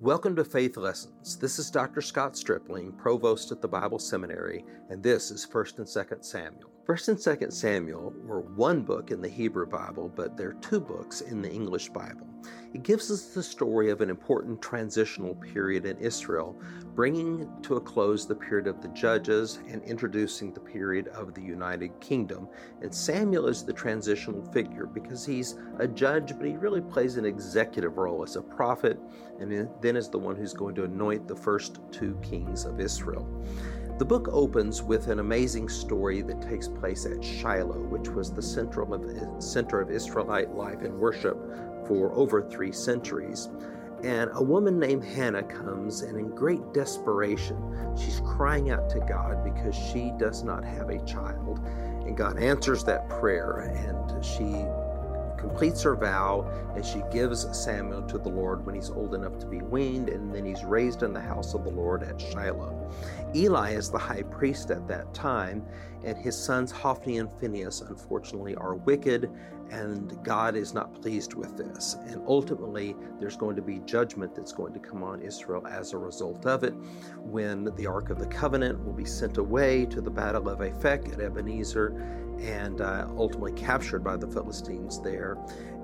Welcome to Faith Lessons. This is Dr. Scott Stripling, provost at the Bible Seminary, and this is 1st and 2nd Samuel. 1st and 2nd Samuel were one book in the Hebrew Bible, but they're two books in the English Bible. It gives us the story of an important transitional period in Israel, bringing to a close the period of the judges and introducing the period of the United Kingdom. And Samuel is the transitional figure because he's a judge, but he really plays an executive role as a prophet, and then is the one who's going to anoint the first two kings of Israel. The book opens with an amazing story that takes place at Shiloh, which was the central of, center of Israelite life and worship for over three centuries. And a woman named Hannah comes, and in great desperation, she's crying out to God because she does not have a child. And God answers that prayer, and she completes her vow and she gives Samuel to the Lord when he's old enough to be weaned, and then he's raised in the house of the Lord at Shiloh. Eli is the high priest at that time, and his sons Hophni and Phinehas, unfortunately, are wicked, and God is not pleased with this. And ultimately, there's going to be judgment that's going to come on Israel as a result of it when the Ark of the Covenant will be sent away to the Battle of Aphek at Ebenezer and uh, ultimately captured by the Philistines there.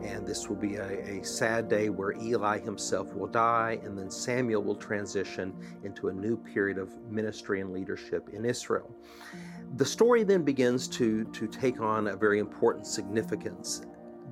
And this will be a, a, sad day where Eli himself will die, and then Samuel will transition into a new period of ministry and leadership in Israel. The story then begins to, to take on a very important significance.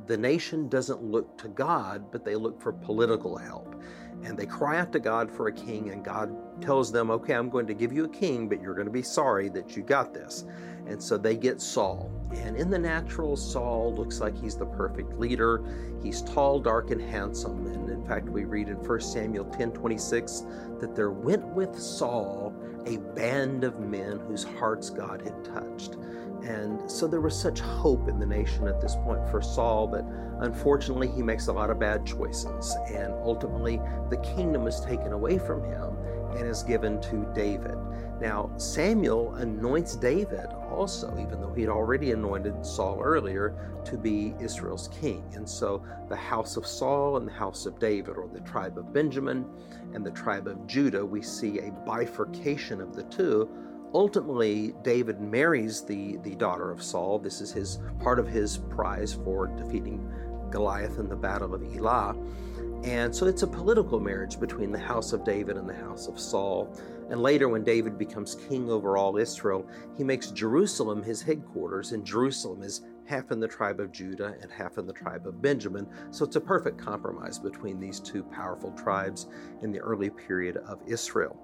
The nation doesn't look to God, but they look for political help. And they cry out to God for a king, and God tells them, Okay, I'm going to give you a king, but you're going to be sorry that you got this. And so they get Saul. And in the natural, Saul looks like he's the perfect leader. He's tall, dark, and handsome. And in fact, we read in 1 Samuel 10 26 that there went with Saul a band of men whose hearts God had touched. And so there was such hope in the nation at this point for Saul, but unfortunately, he makes a lot of bad choices. And ultimately, the kingdom is taken away from him and is given to David. Now, Samuel anoints David also, even though he'd already anointed Saul earlier to be Israel's king. And so the house of Saul and the house of David, or the tribe of Benjamin and the tribe of Judah, we see a bifurcation of the two. Ultimately, David marries the, the daughter of Saul. This is his part of his prize for defeating Goliath in the battle of Elah. And so it's a political marriage between the house of David and the house of Saul. And later, when David becomes king over all Israel, he makes Jerusalem his headquarters, and Jerusalem is half in the tribe of Judah and half in the tribe of mm-hmm. Benjamin. So it's a perfect compromise between these two powerful tribes in the early period of Israel.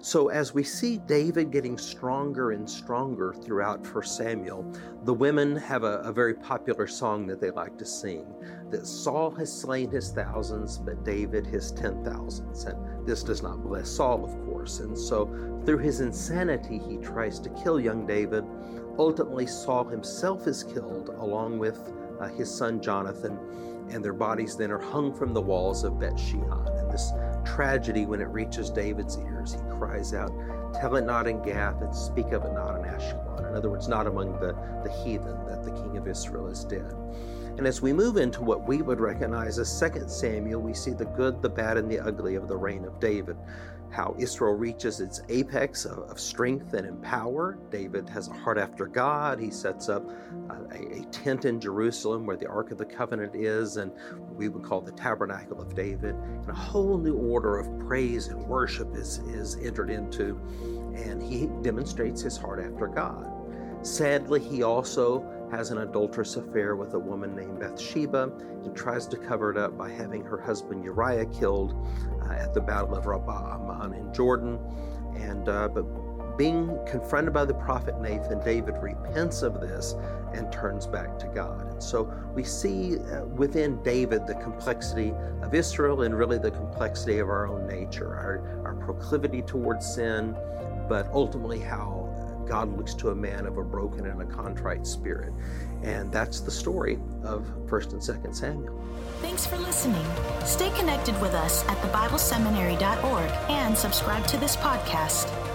So as we see David getting stronger and stronger throughout 1 Samuel, the women have a, a very popular song that they like to sing that Saul has slain his thousands, but David his ten thousands. And this does not bless Saul, of course. And so through his insanity, he tries to kill young David Ultimately, Saul himself is killed along with uh, his son Jonathan, and their bodies then are hung from the walls of Beth Shean. And this tragedy, when it reaches David's ears, he cries out, Tell it not in Gath, and speak of it not in Ashkelon. In other words, not among the, the heathen, that the king of Israel is dead. And as we move into what we would recognize as 2 Samuel, we see the good, the bad, and the ugly of the reign of David how Israel reaches its apex of, of, strength and in power. David has a heart after God. He sets up a, a, tent in Jerusalem where the Ark of the Covenant is, and we would call the Tabernacle of David. And a whole new order of praise and worship is, is entered into, and he demonstrates his heart after God. Sadly, he also has an adulterous affair with a woman named Bathsheba and tries to cover it up by having her husband Uriah killed uh, at the Battle of Rabbah Ammon in Jordan. And uh, but being confronted by the prophet Nathan, David repents of this and turns back to God. And so we see uh, within David the complexity of Israel and really the complexity of our own nature, our, our proclivity towards sin, but ultimately how God looks to a man of a broken and a contrite spirit. And that's the story of 1st and 2nd Samuel. Thanks for listening. Stay connected with us at thebibleseminary.org and subscribe to this podcast.